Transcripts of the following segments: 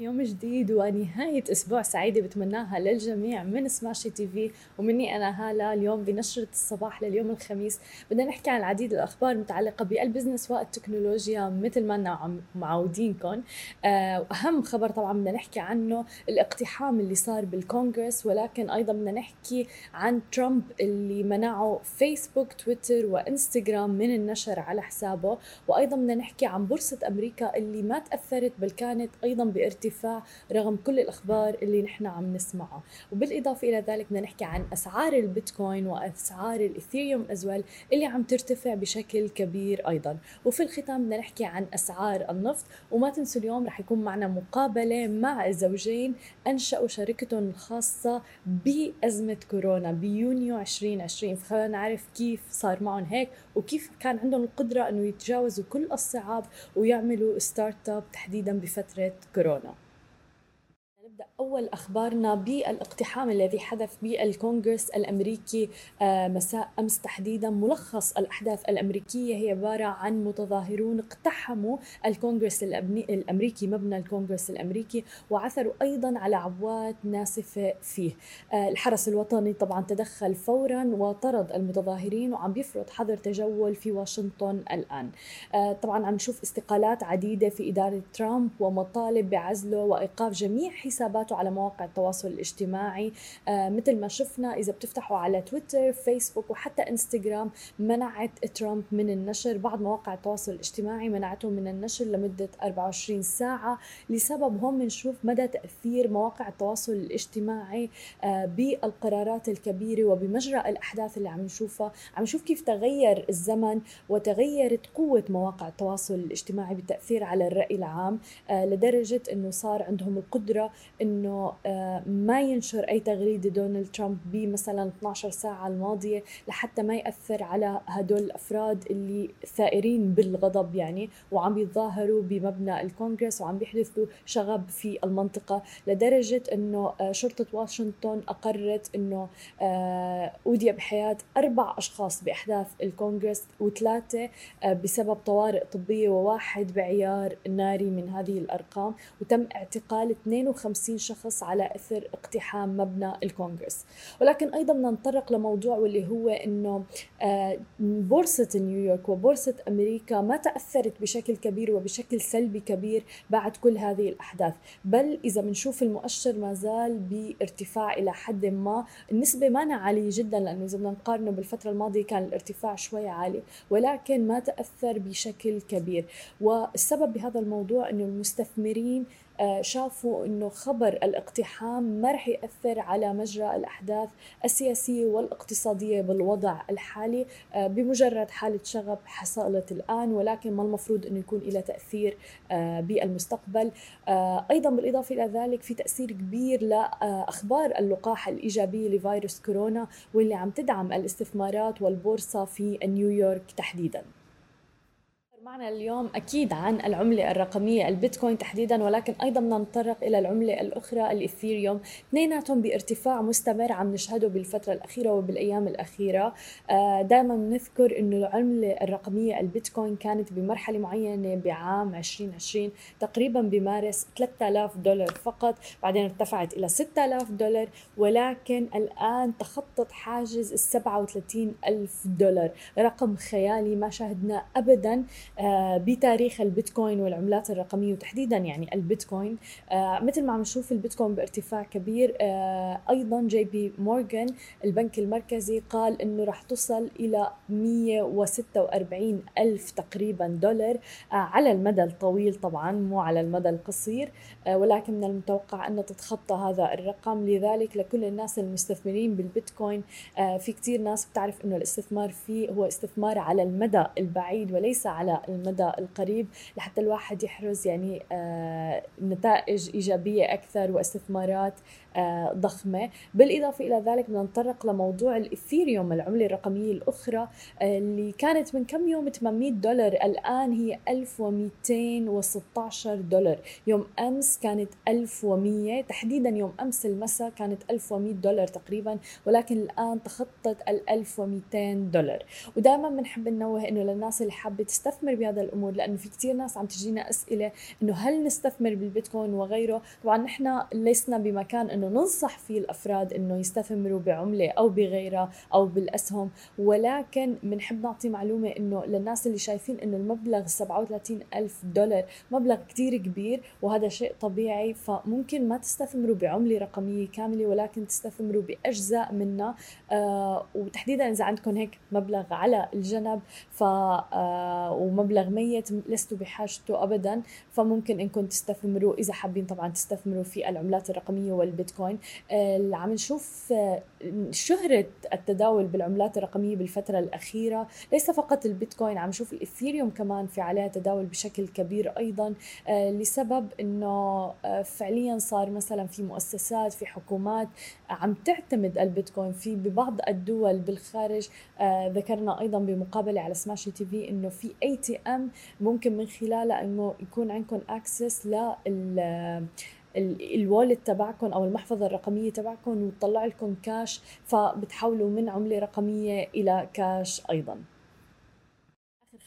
يوم جديد ونهاية أسبوع سعيدة بتمناها للجميع من سماشي تي في ومني أنا هالة. اليوم بنشرة الصباح لليوم الخميس. بدنا نحكي عن العديد الأخبار المتعلقة بال business والتكنولوجيا مثل ما معودينكم آه، وأهم خبر طبعا بدنا نحكي عنه الاقتحام اللي صار بالكونغرس ولكن أيضا بدنا نحكي عن ترامب اللي منعه فيسبوك تويتر وإنستغرام من النشر على حسابه. وأيضا بدنا نحكي عن بورصة أمريكا اللي ما تأثرت بل كانت أيضا بإرتفاع رغم كل الأخبار اللي نحن عم نسمعها. وبالإضافة إلى ذلك بدنا نحكي عن أسعار البيتكوين وأسعار الإثيريوم أزوال اللي عم ترتفع بشكل كبير أيضا. وفي الختام بدنا نحكي عن أسعار النفط. وما تنسوا اليوم رح يكون معنا مقابلة مع زوجين أنشأوا شركتهم الخاصة بأزمة كورونا بيونيو 2020 فخلينا نعرف كيف صار معهم هيك وكيف كان عندهم القدرة أنه يتجاوزوا كل الصعاب ويعملوا startup تحديدا بفترة كورونا. نبدأ أول أخبارنا بالاقتحام الذي حدث بالكونغرس الأمريكي آه، مساء أمس تحديدا. ملخص الأحداث الأمريكية هي عبارة عن متظاهرون اقتحموا الكونغرس الأمريكي مبنى الكونغرس الأمريكي وعثروا أيضا على عبوات ناسفة فيه. آه، الحرس الوطني طبعا تدخل فورا وطرد المتظاهرين وعم بيفرض حظر تجول في واشنطن الآن. آه، طبعا عم نشوف استقالات عديدة في إدارة ترامب ومطالب بعزله وإيقاف جميع حساباته على مواقع التواصل الاجتماعي آه مثل ما شفنا إذا بتفتحوا على تويتر فيسبوك وحتى إنستغرام منعت ترامب من النشر. بعض مواقع التواصل الاجتماعي منعته من النشر لمدة 24 ساعة لسبب هون بنشوف مدى تأثير مواقع التواصل الاجتماعي آه بالقرارات الكبيرة وبمجرى الأحداث اللي عم نشوفها. عم نشوف كيف تغير الزمن وتغيرت قوة مواقع التواصل الاجتماعي بالتاثير على الرأي العام آه لدرجة إنه صار عندهم القدرة إنه آه، ما ينشر أي تغريدة دونالد ترامب بمثلا 12 ساعة الماضية لحتى ما يأثر على هدول الأفراد اللي ثائرين بالغضب يعني وعم يتظاهروا بمبنى الكونغرس وعم بيحدثوا شغب في المنطقة لدرجة إنه آه، شرطة واشنطن أقرت إنه آه، أودي بحياة أربع أشخاص بأحداث الكونغرس وثلاثة بسبب طوارئ طبية وواحد بعيار ناري من هذه الأرقام وتم اعتقال 52 شخص على إثر اقتحام مبنى الكونغرس. ولكن أيضا بدنا نتطرق لموضوع واللي هو إنه آه، بورصة نيويورك وبورصة أمريكا ما تأثرت بشكل كبير وبشكل سلبي كبير بعد كل هذه الأحداث. بل إذا بنشوف المؤشر ما زال بارتفاع إلى حد ما. النسبة ما عالية جدا لأنه إذا بدنا نقارنه بالفترة الماضية كان الارتفاع شوي عالي ولكن ما تأثر بشكل كبير. والسبب بهذا الموضوع إنه المستثمرين شافوا إنه خبر الاقتحام ما رح يأثر على مجرى الأحداث السياسية والاقتصادية بالوضع الحالي آه، بمجرد حالة شغب حصلت الآن ولكن ما المفروض إنه يكون لها تأثير آه، بالمستقبل. أيضا بالإضافة إلى ذلك في تأثير كبير لاخبار اللقاح الإيجابية لفيروس كورونا واللي عم تدعم الاستثمارات والبورصة في نيويورك تحديدا. معنا اليوم أكيد عن العملة الرقمية البيتكوين تحديدا ولكن أيضا بدنا نتطرق إلى العملة الأخرى الإثيريوم. اثنيناتهم بارتفاع مستمر عم نشهده بالفترة الأخيرة وبالأيام الأخيرة. آه، دائما نذكر إنه العملة الرقمية البيتكوين كانت بمرحلة معينة بعام 2020 تقريبا بمارس 3000 دولار فقط بعدين ارتفعت إلى 6000 دولار ولكن الآن تخطت حاجز ال 37 ألف دولار رقم خيالي ما شاهدناه ابدا. آه، بتاريخ البيتكوين والعملات الرقمية وتحديدا يعني البيتكوين. آه، مثل ما عم نشوف البيتكوين بارتفاع كبير. آه، أيضا جي بي مورغان البنك المركزي قال إنه راح تصل إلى 146 ألف تقريبا دولار على المدى الطويل طبعا مو على المدى القصير. ولكن من المتوقع أن تتخطى هذا الرقم. لذلك لكل الناس المستثمرين بالبيتكوين في كثير ناس بتعرف إنه الاستثمار فيه هو استثمار على المدى البعيد وليس على المدى القريب لحتى الواحد يحرز يعني آه، نتائج إيجابية أكثر واستثمارات آه، ضخمة. بالإضافة إلى ذلك بدنا نتطرق لموضوع الاثيريوم العملة الرقمية الأخرى آه، اللي كانت من كم يوم 800 دولار الآن هي 1216 دولار. يوم أمس كانت 1100 تحديدا يوم أمس المساء كانت 1100 دولار تقريبا ولكن الآن تخطت ال 1200 دولار. ودائما بنحب ننوه إنه للناس اللي حابة تستثمر بهذا الأمور لأنه في كثير ناس عم تجينا أسئلة إنه هل نستثمر بالبيتكوين وغيره؟ طبعا نحن لسنا بمكان إنه ننصح فيه الأفراد إنه يستثمروا بعملة أو بغيرها أو بالأسهم. ولكن بنحب نعطي معلومة إنه للناس اللي شايفين إنه المبلغ 37 ألف دولار مبلغ كثير كبير وهذا شيء طبيعي فممكن ما تستثمروا بعملة رقمية كاملة ولكن تستثمروا بأجزاء منها. آه وتحديدا إذا عندكم هيك مبلغ على الجنب ف آه ومبلغ ميت لستوا بحاجته ابدا فممكن إنكم تستثمروا. إذا حابين طبعا تستثمروا في العملات الرقمية والبيتكوين اللي عم نشوف آه، شهرة التداول بالعملات الرقمية بالفترة الأخيرة ليس فقط البيتكوين عم نشوف الاثيريوم كمان في عليها تداول بشكل كبير أيضا آه، لسبب آه، فعليا صار مثلا في مؤسسات في حكومات عم تعتمد البيتكوين. في ببعض الدول بالخارج ذكرنا أيضا بمقابلة على سماشي تي في إنه في ATM ممكن من خلالها إنه يكون عندكم access لل الوالد تبعكم أو المحفظة الرقمية تبعكم وتطلع لكم كاش فبتحولوا من عملة رقمية إلى كاش أيضا.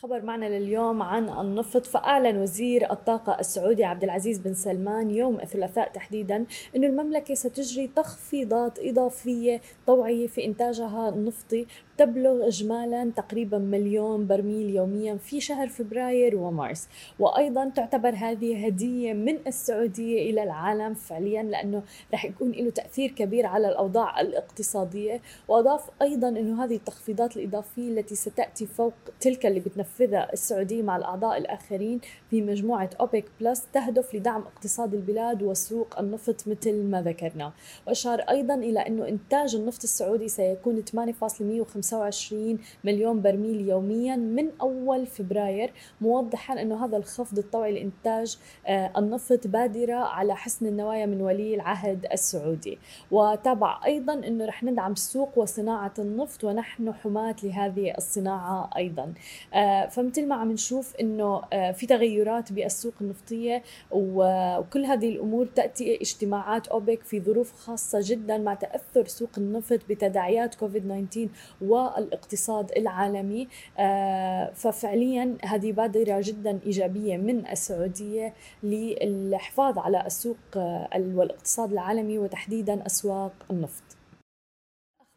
خبر معنا لليوم عن النفط. فأعلن وزير الطاقة السعودي عبد العزيز بن سلمان يوم الثلاثاء تحديدا أن المملكة ستجري تخفيضات إضافية طوعية في إنتاجها النفطي. تبلغ إجمالا تقريبا مليون برميل يوميا في شهر فبراير ومارس. وأيضا تعتبر هذه هدية من السعودية إلى العالم فعليا لأنه رح يكون له تأثير كبير على الأوضاع الاقتصادية. وأضاف أيضا أنه هذه التخفيضات الإضافية التي ستأتي فوق تلك اللي بتنفذها السعودية مع الأعضاء الآخرين في مجموعة أوبيك بلس تهدف لدعم اقتصاد البلاد وسوق النفط مثل ما ذكرنا. وأشار أيضا إلى أنه إنتاج النفط السعودي سيكون 8.150 25 مليون برميل يوميا من أول فبراير موضحا أنه هذا الخفض الطوعي لإنتاج آه، النفط بادرة على حسن النوايا من ولي العهد السعودي. وتابع أيضا أنه رح ندعم سوق وصناعة النفط ونحن حماة لهذه الصناعة أيضا. آه، فمثل ما عم نشوف أنه آه، في تغيرات بالسوق النفطية وكل هذه الأمور تأتي اجتماعات أوبك في ظروف خاصة جدا مع تأثر سوق النفط بتداعيات كوفيد 19 والإقتصاد العالمي. آه، ففعليا هذه بادرة جدا إيجابية من السعودية للحفاظ على السوق آه، والإقتصاد العالمي وتحديدا أسواق النفط.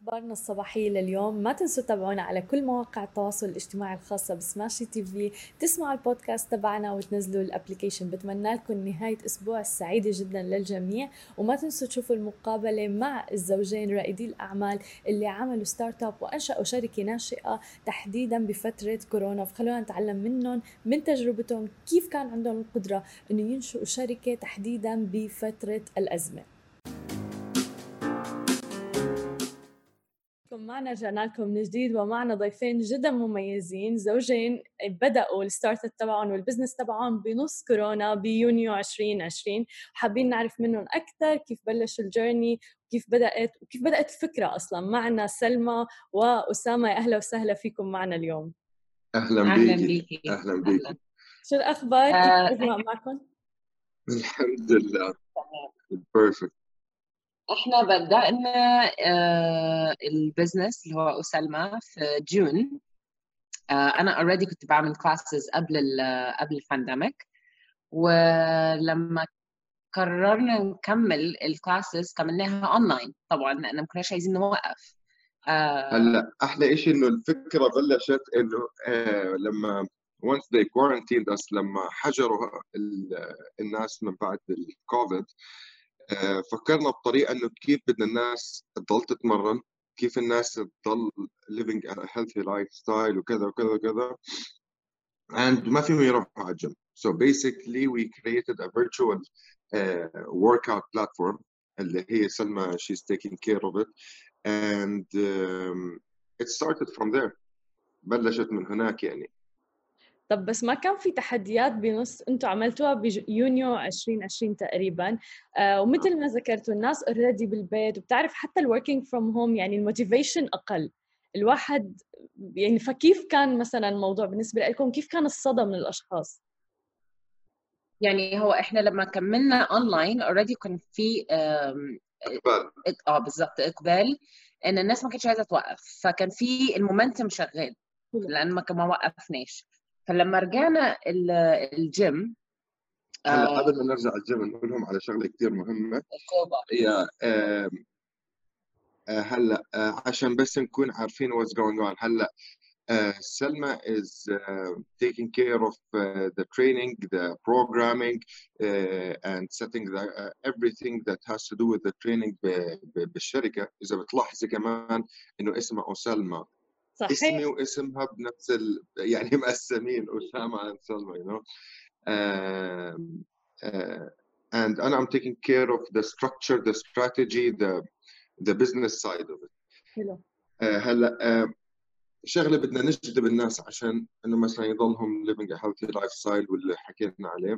أخبارنا الصباحية لليوم. ما تنسوا تتابعونا على كل مواقع التواصل الاجتماعي الخاصة بسماشي تي في. تسمعوا البودكاست تبعنا وتنزلوا ال application بتمنى لكم نهاية أسبوع سعيدة جدا للجميع. وما تنسوا تشوفوا المقابلة مع الزوجين رائدي الأعمال اللي عملوا startup وأنشأوا شركة ناشئة تحديدا بفترة كورونا. فخلونا نتعلم منهم من تجربتهم كيف كان عندهم القدرة إنه ينشئوا شركة تحديدا بفترة الأزمة. معنا رجعنا لكم من جديد ومعنا ضيفين جدا مميزين. زوجين بدأوا ال startup تبعهم وال business تبعهم بنص كورونا بيونيو 2020 وحابين نعرف منهم أكثر كيف بلشوا ال journey كيف بدأت وكيف بدأت الفكرة أصلا. معنا سلمى وأسامة أهلا وسهلا فيكم معنا اليوم. أهلا بيكي. أهلا بيكي. شو الأخبار؟ كيف الأجواء معكم؟ الحمد لله. perfect إحنا بدأنا آه، ال business اللي هو أسلمى في June آه، أنا already كنت بعمل classes قبل قبل ال pandemic ولما قررنا نكمل ال classes كملناها اونلاين طبعا لأن ما كناش عايزين نوقف. آه، هلأ أحلى شيء إنه الفكرة بلشت إنه لما once they quarantined لما حجروا الناس من بعد الكوفيد فكرنا بطريقه انه كيف بدنا الناس تضل تتمرن كيف الناس تضل living a healthy lifestyle وكذا وكذا وكذا and ما فيهم يروحوا على ال gym so basically we created a virtual uh, workout platform اللي هي سلمى she's taking care of it and um, it started from there بلشت من هناك يعني طب بس ما كان في تحديات بنص أنتم عملتوها بيونيو 2020 تقريبا. آه ومثل ما ذكرتوا الناس already بالبيت وبتعرف حتى ال working from home يعني ال motivation أقل. الواحد يعني فكيف كان مثلا الموضوع بالنسبة لكم؟ كيف كان الصدى من الأشخاص؟ يعني هو إحنا لما كملنا online already كان في إقبال. آه بالظبط إقبال إن الناس ما كانتش عايزة توقف فكان في ال momentum شغال لأن ما ما وقفناش. فلما رجعنا الجيم هلا آه قبل ما نرجع الجيم نقول لهم على شغلة كثير مهمة. هي آه هلا آه عشان بس نكون عارفين what's going on. هلا Uh, Selma is uh, taking care of uh, the training, the programming, and setting the, everything that has to do with the training بالشركة. إذا بتلاحظي كمان إنه اسمها أسلمى صحيح. اسمي واسمها بنفس ال... يعني مقسمين and Selma, you know. Um, and and I'm taking care of the structure, the strategy, the the business side of it. حلو. هلأ شغلة بدنا نجذب الناس عشان إنه مثلا يضلهم living a healthy lifestyle واللي حكينا عليه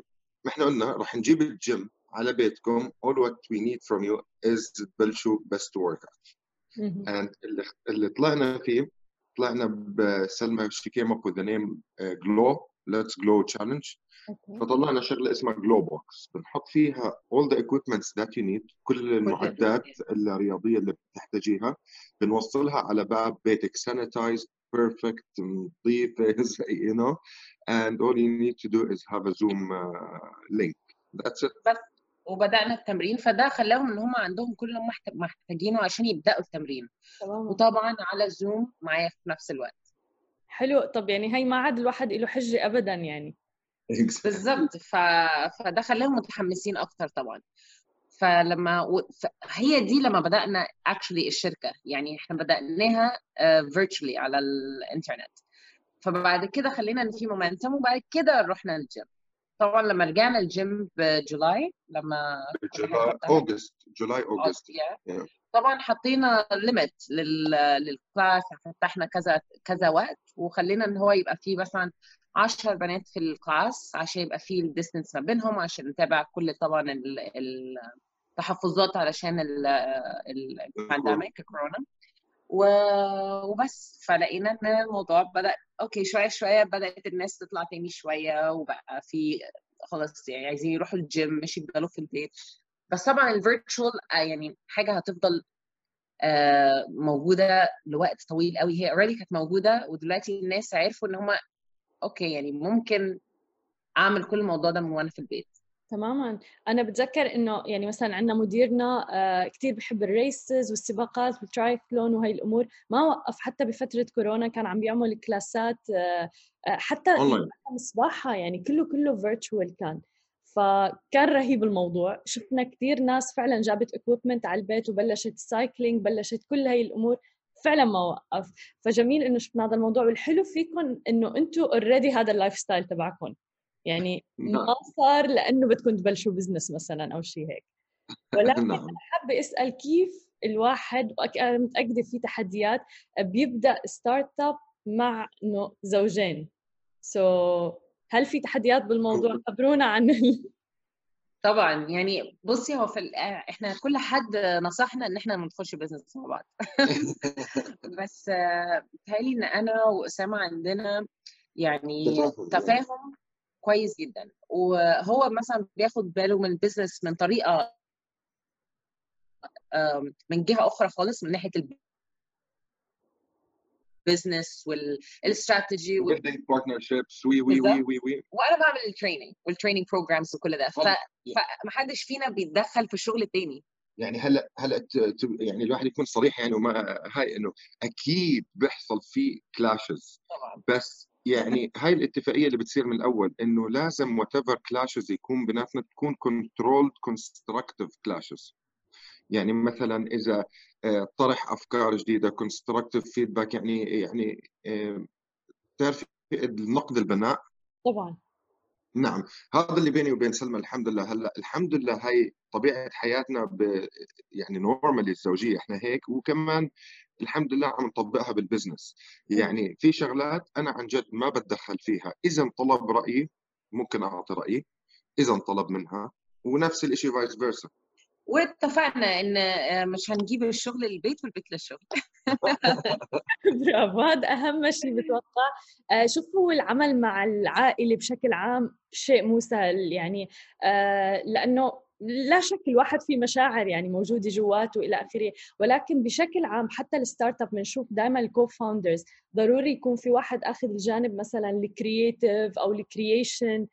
ما إحنا قلنا رح نجيب الجيم على بيتكم all what we need from you is تبلشوا بس to work out and اللي, اللي طلعنا فيه طلعنا بسلمى she came up with the name uh, glow let's glow challenge okay. فطلعنا شغله اسمها glow box بنحط فيها all the equipments that you need كل المعدات الرياضيه اللي بتحتاجيها بنوصلها على باب بيتك sanitized perfect نظيفه you know and all you need to do is have a zoom uh, link that's it بس وبدأنا التمرين فده خلاهم إن هم عندهم كل اللي هم محتاجينه عشان يبدأوا التمرين. تمام. وطبعا على ال Zoom معايا في نفس الوقت. حلو. طب يعني هي ما عاد الواحد له حجة ابدا يعني. بالظبط. ف... فده خلاهم متحمسين أكتر طبعا. فلما و... هي دي لما بدأنا actually الشركة. يعني إحنا بدأناها virtually uh, على الإنترنت. فبعد كده خلينا إن في momentum وبعد كده رحنا الجيم طبعا لما رجعنا الجيم ب July لما July August July August. طبعا حطينا limit لل class فتحنا كذا كذا وقت وخلينا إن هو يبقى فيه مثلا 10 بنات في ال class عشان يبقى في ال distance ما بينهم عشان نتابع كل طبعا التحفظات علشان ال pandemic كورونا وبس. فلقينا إن الموضوع بدأ okay شوية شوية بدأت الناس تطلع تاني شوية وبقى في خلاص يعني عايزين يروحوا الجيم مش يفضلوا في البيت. بس طبعا ال virtual يعني حاجة هتفضل آه، موجودة لوقت طويل قوي. هي already كانت موجودة ودلوقتي الناس عرفوا إن هم okay يعني ممكن أعمل كل الموضوع ده من وأنا في البيت. تماما. أنا بتذكر إنه يعني مثلا عندنا مديرنا آه كثير بحب ال races والسباقات والترايثلون وهي الأمور. ما وقف حتى بفترة كورونا كان عم بيعمل كلاسات آه حتى السباحة يعني كله كله virtual كان. فكان رهيب الموضوع. شفنا كثير ناس فعلا جابت equipment على البيت وبلشت cycling بلشت كل هاي الأمور. فعلا ما وقف. فجميل إنه شفنا هذا الموضوع. والحلو فيكم إنه أنتم already هذا ال lifestyle تبعكم. يعني ما نعم. صار لأنه بدكم تبلشوا business مثلا أو شيء هيك. ولكن نعم. أنا حابة أسأل كيف الواحد وأنا متأكدة في تحديات بيبدأ startup مع إنه زوجين. so, هل في تحديات بالموضوع؟ خبرونا عن طبعا. يعني بصي هو في إحنا كل حد نصحنا إن إحنا نخش business مع بعض. بس بتهيألي إن أنا وأسامة عندنا يعني تفاهم كويس جدا. وهو مثلا بياخد باله من ال business من طريقة من جهة أخرى خالص من ناحية ال business وال strategic partnerships وي وي وي وي وي وأنا بعمل ال training وال training programs وكل ده. ف... فمحدش فينا بيتدخل في الشغل التاني. يعني هلأ هلأ يعني الواحد يكون صريح يعني وما هاي إنه أكيد بيحصل في clashes طبعا. بس يعني هاي الاتفاقية اللي بتصير من الأول إنه لازم whatever clashes يكون بيناتنا تكون controlled constructive clashes يعني مثلا إذا آه، طرح أفكار جديدة constructive feedback يعني يعني آه، تعرفي النقد البناء؟ طبعا. نعم. هذا اللي بيني وبين سلمى الحمد لله. هلأ الحمد لله هاي طبيعة حياتنا ب يعني normally الزوجية إحنا هيك. وكمان الحمد لله عم نطبقها بال business يعني في شغلات أنا عن جد ما بتدخل فيها. إذا طلب رأيي ممكن أعطي رأيي. إذا طلب منها. ونفس الشيء vice versa واتفقنا إن آه، مش هنجيب الشغل للبيت والبيت للشغل. برافو هذا أهم شيء بتوقع. آه، شوف هو العمل مع العائلة بشكل عام شيء مو سهل يعني آه، لأنه لا شك الواحد في مشاعر يعني موجودة جواته إلى آخره. ولكن بشكل عام حتى ال startup بنشوف دائما ال co-founders ضروري يكون في واحد آخذ الجانب مثلا ال creative أو ال creation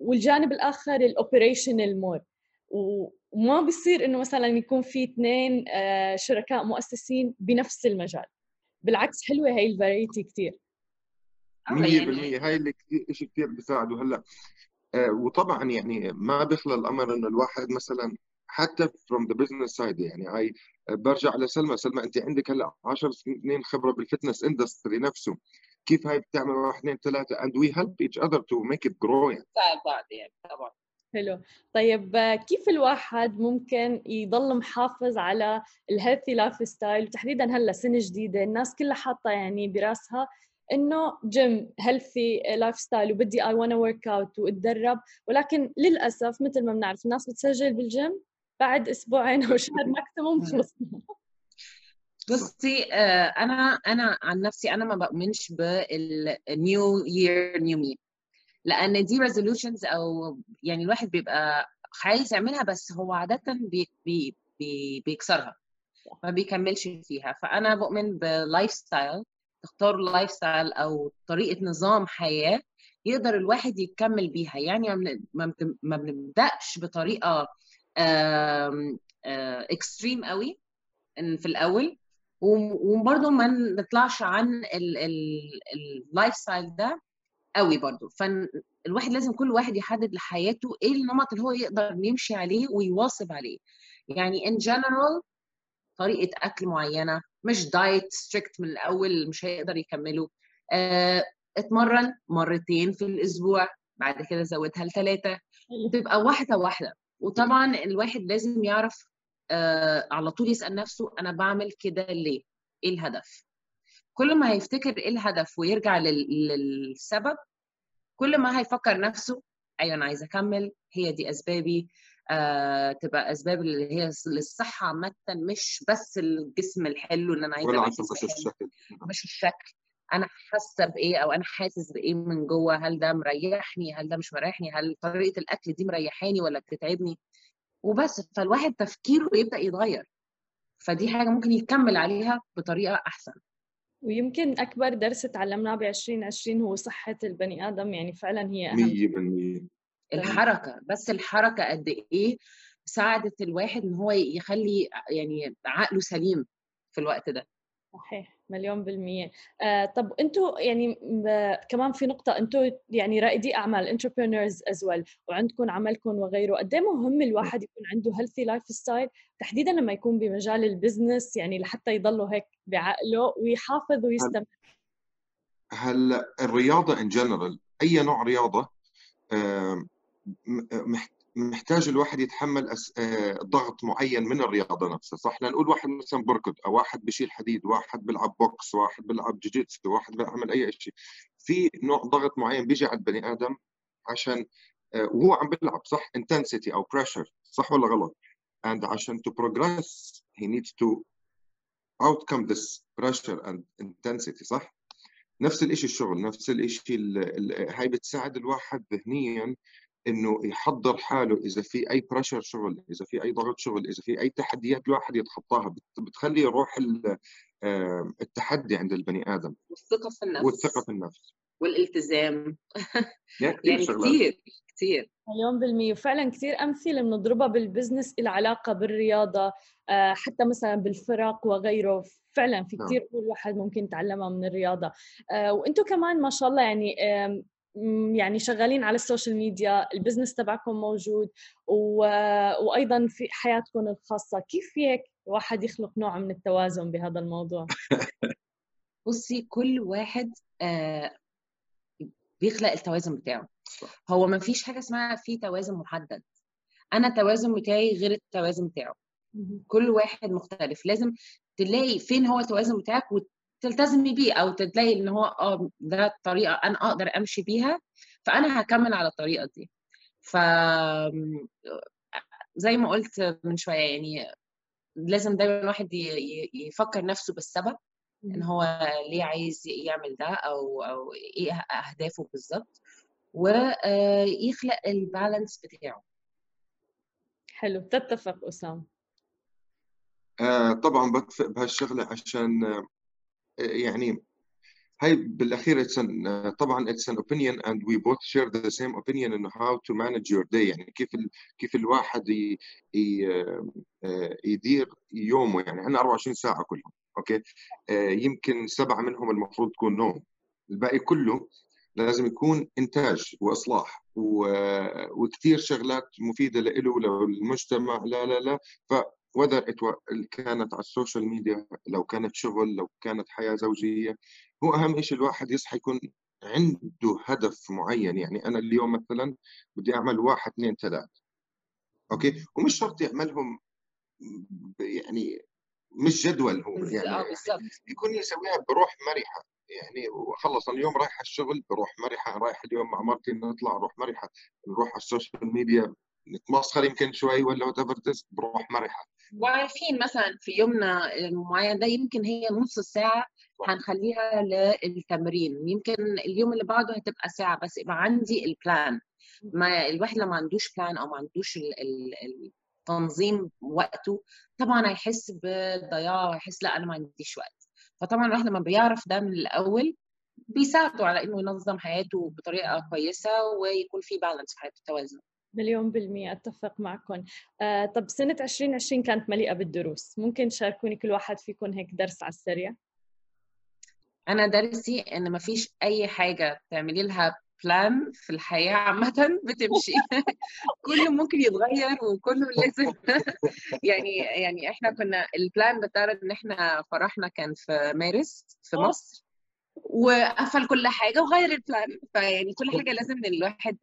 والجانب الآخر ال operational more وما بصير إنه مثلا يكون في اثنين آه، شركاء مؤسسين بنفس المجال. بالعكس حلوة هي ال variety كثير 100% يعني هاي اللي كثير شيء كثير بيساعده هلأ. آه، وطبعا يعني ما بيخلى الأمر إنه الواحد مثلا حتى from the business side يعني هاي برجع لسلمى. سلمى أنت عندك هلأ 10 سنين خبرة بال fitness industry نفسه. كيف هاي بتعمل؟ واحد اثنين ثلاثة and we help each other to make it grow يعني. بعض يعني طبعا. حلو. طيب كيف الواحد ممكن يضل محافظ على ال healthy lifestyle وتحديدا هلأ سنة جديدة الناس كلها حاطة يعني براسها إنه gym healthy lifestyle وبدي اي وأنا workout وأتدرب. ولكن للأسف مثل ما بنعرف الناس بتسجل بالجيم بعد أسبوعين أو شهر maximum خلص. بصي آه، أنا أنا عن نفسي أنا ما بؤمنش بال new year new me لأن دي resolutions أو يعني الواحد بيبقى عايز يعملها بس هو عاده بي بي بي بيكسرها ما بيكملش فيها. فأنا بؤمن ب lifestyle تختاروا lifestyle أو طريقة نظام حياة يقدر الواحد يكمل بيها. يعني ما بنبدأش بطريقة extreme قوي في الأول وبرضه ما نطلعش عن ال lifestyle ده قوي برضه فالواحد لازم كل واحد يحدد لحياته إيه النمط اللي هو يقدر يمشي عليه ويواظب عليه. يعني in general طريقة أكل معينة مش diet strict من الأول مش هيقدر يكمله. آه، اتمرن مرتين في الأسبوع بعد كده زودها لثلاثه تبقى واحدة واحدة. وطبعا الواحد لازم يعرف آه على طول يسأل نفسه أنا بعمل كده ليه؟ إيه الهدف؟ كل ما هيفتكر إيه الهدف ويرجع للسبب كل ما هيفكر نفسه أيوه أنا عايز أكمل هي دي أسبابي آه تبقى أسباب اللي هي للصحة عامة مش بس الجسم الحلو اللي أنا عايزة ولا مش الشكل. مش الشكل. أنا حاسة بإيه أو أنا حاسس بإيه من جوه؟ هل ده مريحني؟ هل ده مش مريحني؟ هل طريقة الأكل دي مريحاني ولا بتتعبني؟ وبس. فالواحد تفكيره يبدأ يتغير. فدي حاجة ممكن يكمل عليها بطريقة أحسن. ويمكن أكبر درس تعلمناه ب 2020 هو صحة البني آدم يعني فعلا هي أهم. 100% الحركة بس الحركة قد إيه ساعدت الواحد إن هو يخلي يعني عقله سليم في الوقت ده؟ صحيح. مليون بالمية. آه طب أنتوا يعني كمان في نقطة أنتوا يعني رائدي أعمال entrepreneurs as well وعندكم عملكم وغيره قد إيه مهم الواحد يكون عنده healthy lifestyle تحديدا لما يكون بمجال ال business يعني لحتى يضله هيك بعقله ويحافظ ويستمر. هلا الرياضة in general أي نوع رياضة آه محتاج الواحد يتحمل أس... آه، ضغط معين من الرياضة نفسها صح؟ لنقول واحد مثلا بركض أو واحد بشيل حديد واحد بيلعب بوكس واحد بيلعب جوجيتسو واحد بيعمل أي شيء. في نوع ضغط معين بيجي على البني آدم عشان آه، وهو عم بيلعب صح؟ intensity أو pressure صح ولا غلط؟ and عشان to progress he needs to outcome this pressure and intensity صح؟ نفس الشيء الشغل نفس الشيء هاي بتساعد الواحد ذهنيا إنه يحضر حاله إذا في أي بريشر شغل إذا في أي ضغط شغل إذا في أي تحديات الواحد يتخطاها بتخلي روح التحدي عند البني آدم. والثقة في النفس. والثقة في النفس. والالتزام. يعني كثير كثير مليون بالمية. وفعلا كثير أمثلة بنضربها بال business العلاقة بالرياضة آه، حتى مثلا بالفرق وغيره. فعلا في نعم. كثير امور الواحد ممكن يتعلمها من الرياضة. آه، وأنتم كمان ما شاء الله يعني يعني شغالين على ال social media ال business تبعكم موجود و... وأيضا في حياتكم الخاصة. كيف هيك الواحد يخلق نوع من التوازن بهذا الموضوع؟ بصي كل واحد آه بيخلق التوازن بتاعه. هو ما فيش حاجة اسمها في توازن محدد. أنا التوازن بتاعي غير التوازن بتاعه. كل واحد مختلف. لازم تلاقي فين هو التوازن بتاعك تلتزمي بيه أو تلاقي إن هو آه ده الطريقة أنا أقدر أمشي بيها فأنا هكمل على الطريقة دي. ف زي ما قلت من شوية يعني لازم دايما الواحد يفكر نفسه بالسبب إن هو ليه عايز يعمل ده أو أو إيه أهدافه بالظبط ويخلق البالانس بتاعه. حلو. تتفق اسام آه طبعا بتفق بهالشغلة عشان آه يعني هاي بالأخير it's an, uh, طبعا it's an opinion and we both share the same opinion انه how to manage your day. يعني كيف ال, كيف الواحد ي, ي, يدير يومه. يعني عندنا 24 ساعة كلهم okay؟ يمكن سبعة منهم المفروض تكون نوم. الباقي كله لازم يكون إنتاج وإصلاح وكثير شغلات مفيدة له وللمجتمع. لا لا لا. ف whether it كانت على ال social media لو كانت شغل لو كانت حياة زوجية هو أهم شيء الواحد يصحى يكون عنده هدف معين. يعني أنا اليوم مثلا بدي أعمل واحد اثنين ثلاث okay؟ ومش شرط يعملهم يعني مش جدول هو. يعني آه، بالضبط يكون يسويها بروح مرحة. يعني وخلص اليوم رايح الشغل بروح مرحة. رايح اليوم مع مرتي نطلع نروح مرحة نروح على ال social media. نتمسخر يمكن شوي ولا whatever بروح مرحة. وعارفين مثلا في يومنا المعين ده يمكن هي نص ساعة هنخليها للتمرين. يمكن اليوم اللي بعده هتبقى ساعة بس يبقى عندي ال plan ما الواحد لما عندوش plan أو ما عندوش ال ال تنظيم وقته طبعا هيحس بضياع ويحس لأ أنا ما عنديش وقت. فطبعا الواحد لما بيعرف ده من الأول بيساعده على إنه ينظم حياته بطريقة كويسة ويكون في balance في حياته توازن. مليون بالمية أتفق معكم آه، طب سنة 2020 كانت مليئة بالدروس. ممكن تشاركوني كل واحد فيكم هيك درس على السريع؟ أنا درسي إن ما فيش أي حاجة تعملي لها plan في الحياة عامة بتمشي. كله ممكن يتغير وكله لازم يعني يعني إحنا كنا ال plan بتاعنا إن إحنا فرحنا كان في مارس في مصر. وقفل كل حاجة وغير ال plan فيعني كل حاجة لازم الواحد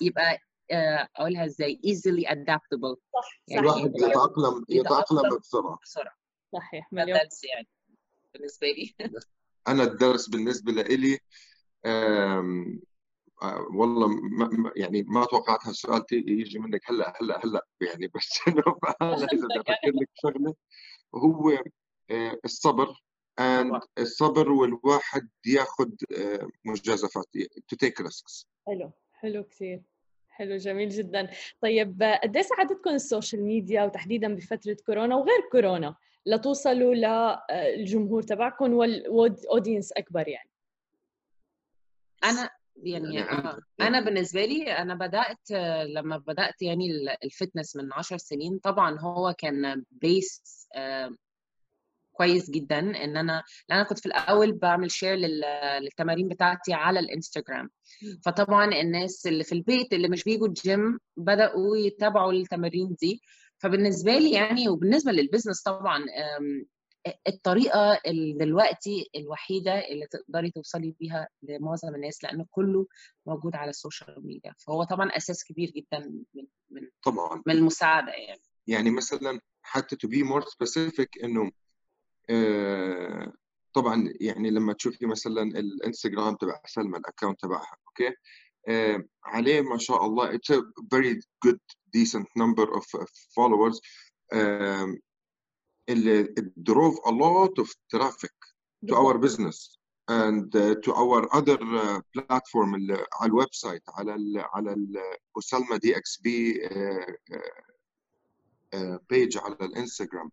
يبقى آه، أقولها إزاي easily adaptable. صح يعني الواحد يتأقلم يتأقلم بسرعة. بسرعة. صحيح مليون. يعني بالنسبة لي. أنا الدرس بالنسبة لي والله ما يعني ما توقعت هالسؤال يجي منك هلأ هلأ هلأ. يعني بس إنه أنا إذا بدي أفكر لك شغلة هو الصبر. And الصبر والواحد ياخذ مجازفات to take risks. حلو. حلو كثير حلو جميل جدا طيب قد ساعدتكم ال social media وتحديدا بفترة كورونا وغير كورونا لتوصلوا للجمهور تبعكم وال audience أكبر يعني أنا يعني آه. أنا بالنسبة لي أنا بدأت لما بدأت يعني ال fitness من 10 سنين طبعا هو كان base كويس جدا إن أنا لأن أنا كنت في الأول بعمل share للتمارين بتاعتي على الانستغرام فطبعا الناس اللي في البيت اللي مش بيجوا الجيم بدأوا يتابعوا التمارين دي. فبالنسبة لي يعني وبالنسبة لل business طبعا الطريقة دلوقتي الوحيدة اللي تقدري توصلي بيها لمعظم الناس لأنه كله موجود على ال social media فهو طبعا أساس كبير جدا من من طبعا. من المساعدة يعني. يعني مثلا حتى to be more specific إنه طبعا يعني لما تشوفي مثلا الإنستغرام تبع سلمى ال account تبعها okay؟ آه عليه ما شاء الله it's a very good decent number of followers. um, it drove a lot of traffic to our business and uh, to our other uh, platform على ال website على ال على ال سلمى DXB page على الإنستغرام.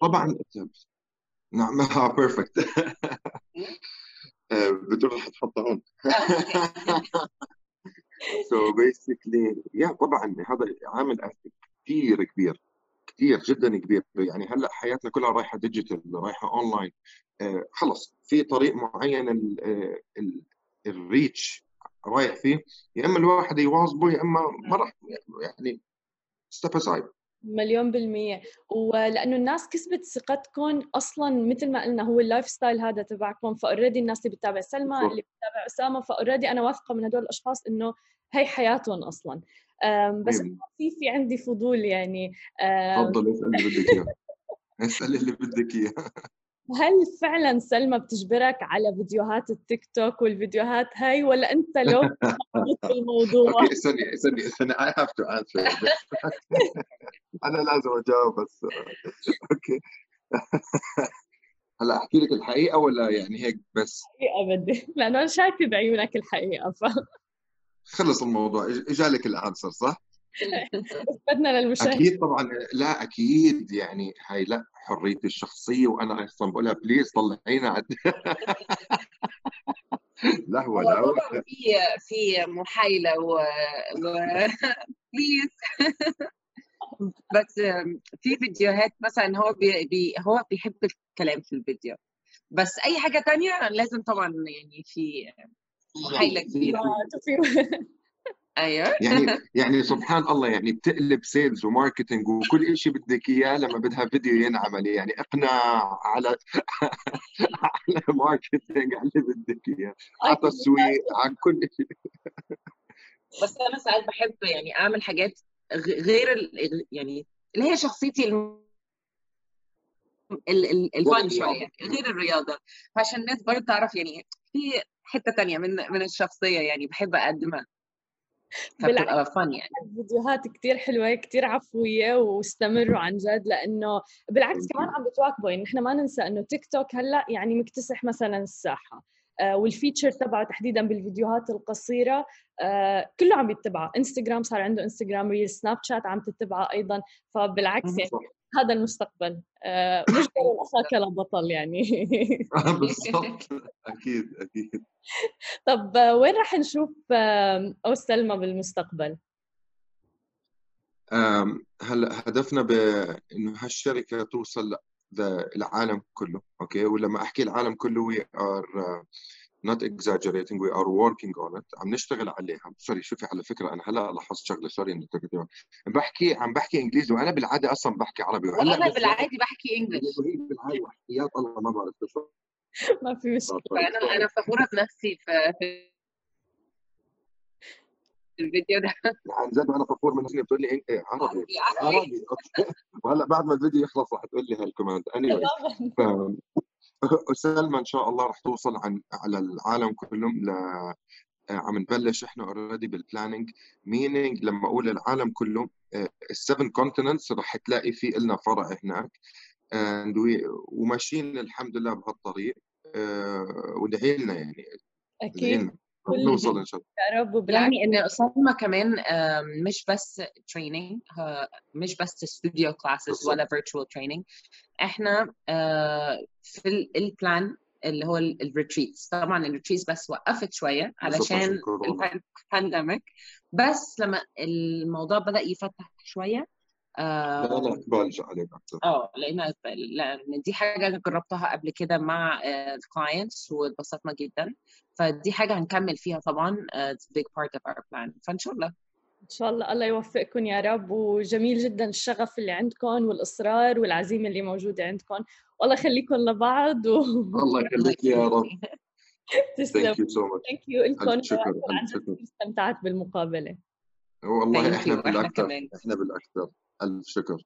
طبعا نعم. perfect بتروح تحطها هون so basically yeah طبعا هذا عامل كثير كبير كثير جدا كبير. يعني هلأ حياتنا كلها رايحة digital رايحة اونلاين آه خلص. في طريق معين ال reach رايح فيه. يا إما الواحد يواظبه يا إما ما راح يعني step aside مليون بالمية. ولأنه الناس كسبت ثقتكم أصلا مثل ما قلنا هو ال lifestyle هذا تبعكم. ف already الناس اللي بتتابع سلمى اللي بتتابع أسامة ف already أنا واثقة من هدول الأشخاص إنه هي حياتهم أصلا. بس في في عندي فضول يعني تفضل اسأل اللي بدك إياه. اسأل اللي بدك إياه. هل فعلا سلمى بتجبرك على فيديوهات التيك توك والفيديوهات هاي ولا أنت لو الموضوع okay استني استني استني I have to answer أنا لازم أجاوب بس okay. هلأ أحكي لك الحقيقة ولا يعني هيك بس؟ الحقيقة بدي لأنه أنا شايفة بعيونك الحقيقة ف خلص الموضوع إجالك ال answer صح؟ بدنا للمشاهد أكيد طبعا. لا أكيد. يعني هاي لا حريتي الشخصية وأنا أصلا بقولها please طلعينا. عد... لا هو لا هو في في محايلة و, و... please بس في فيديوهات مثلا هو بي... بي... هو بيحب الكلام في الفيديو. بس أي حاجة تانية لازم طبعا يعني في محايلة كبيرة. أيوه. يعني يعني سبحان الله يعني بتقلب sales و marketing وكل شيء بدك إياه لما بدها فيديو ينعمل يعني اقناع على على ماركتينج على اللي بدك إياه على تسويق على كل شيء بس أنا ساعات بحب يعني أعمل حاجات غير ال... يعني اللي هي شخصيتي الفن شوية غير الرياضة. فعشان الناس برضه تعرف يعني في حتة تانية من من الشخصية يعني بحب أقدمها. فن يعني. فيديوهات كثير حلوة كثير عفوية واستمروا عن جد لأنه بالعكس كمان عم بتواكبوا. يعني نحن ما ننسى إنه تيك توك هلأ يعني مكتسح مثلا الساحة. آه، وال feature تبعه تحديدا بالفيديوهات القصيرة آه، كله عم يتبعه انستغرام صار عنده انستغرام reel سناب شات عم تتبعه أيضا. فبالعكس يعني هذا المستقبل. آه، مش أخاك لبطل يعني. بالضبط. أكيد أكيد. طب وين راح نشوف أو سلمى بالمستقبل؟ هلا هدفنا بانه هالشركة توصل للعالم كله okay؟ ولما أحكي العالم كله we are not exaggerating we are working on it. عم نشتغل عليها. sorry شوفي على فكرة أنا هلأ لاحظت شغلة. sorry إنه بحكي عم بحكي إنجليزي وأنا بالعادة أصلا بحكي عربي. وهلأ أنا بالعادي بحكي English بالعادة وحياه الله ما بعرف ما في مشكلة. أنا أنا فخورة بنفسي في الفيديو ده. عن جد أنا فخور من نفسي بتقول لي انت عربي. عربي وهلأ بعد ما الفيديو يخلص رح تقول لي هال comment اني anyway. سلمى إن شاء الله رح توصل عن على العالم كله ل عم نبلش. إحنا already بال planning meaning لما أقول العالم كله ال seven continents رح تلاقي في لنا فرع هناك. وماشيين الحمد لله بهالطريق. وادعي لنا يعني. أكيد. نوصل إن شاء الله. يا رب. يعني إن اسامه كمان مش بس training مش بس studio classes ولا virtual training إحنا في ال plan اللي هو ال retreats طبعا ال retreats بس وقفت شوية علشان ال pandemic بس لما الموضوع بدأ يفتح شوية لا لا عليك أكثر آه لأن لأن دي حاجة جربتها قبل كده مع ال clients واتبسطنا جدا. فدي حاجة هنكمل فيها طبعا it's big part of our plan فإن شاء الله. إن شاء الله. الله يوفقكم يا رب. وجميل جدا الشغف اللي عندكم والإصرار والعزيمة اللي موجودة عندكم. والله يخليكم لبعض و... الله يخليك يا رب. تسلم. thank you so much thank you لكم شكرا استمتعت بالمقابلة. والله إحنا بالأكثر إحنا بالأكثر. ألف شكر.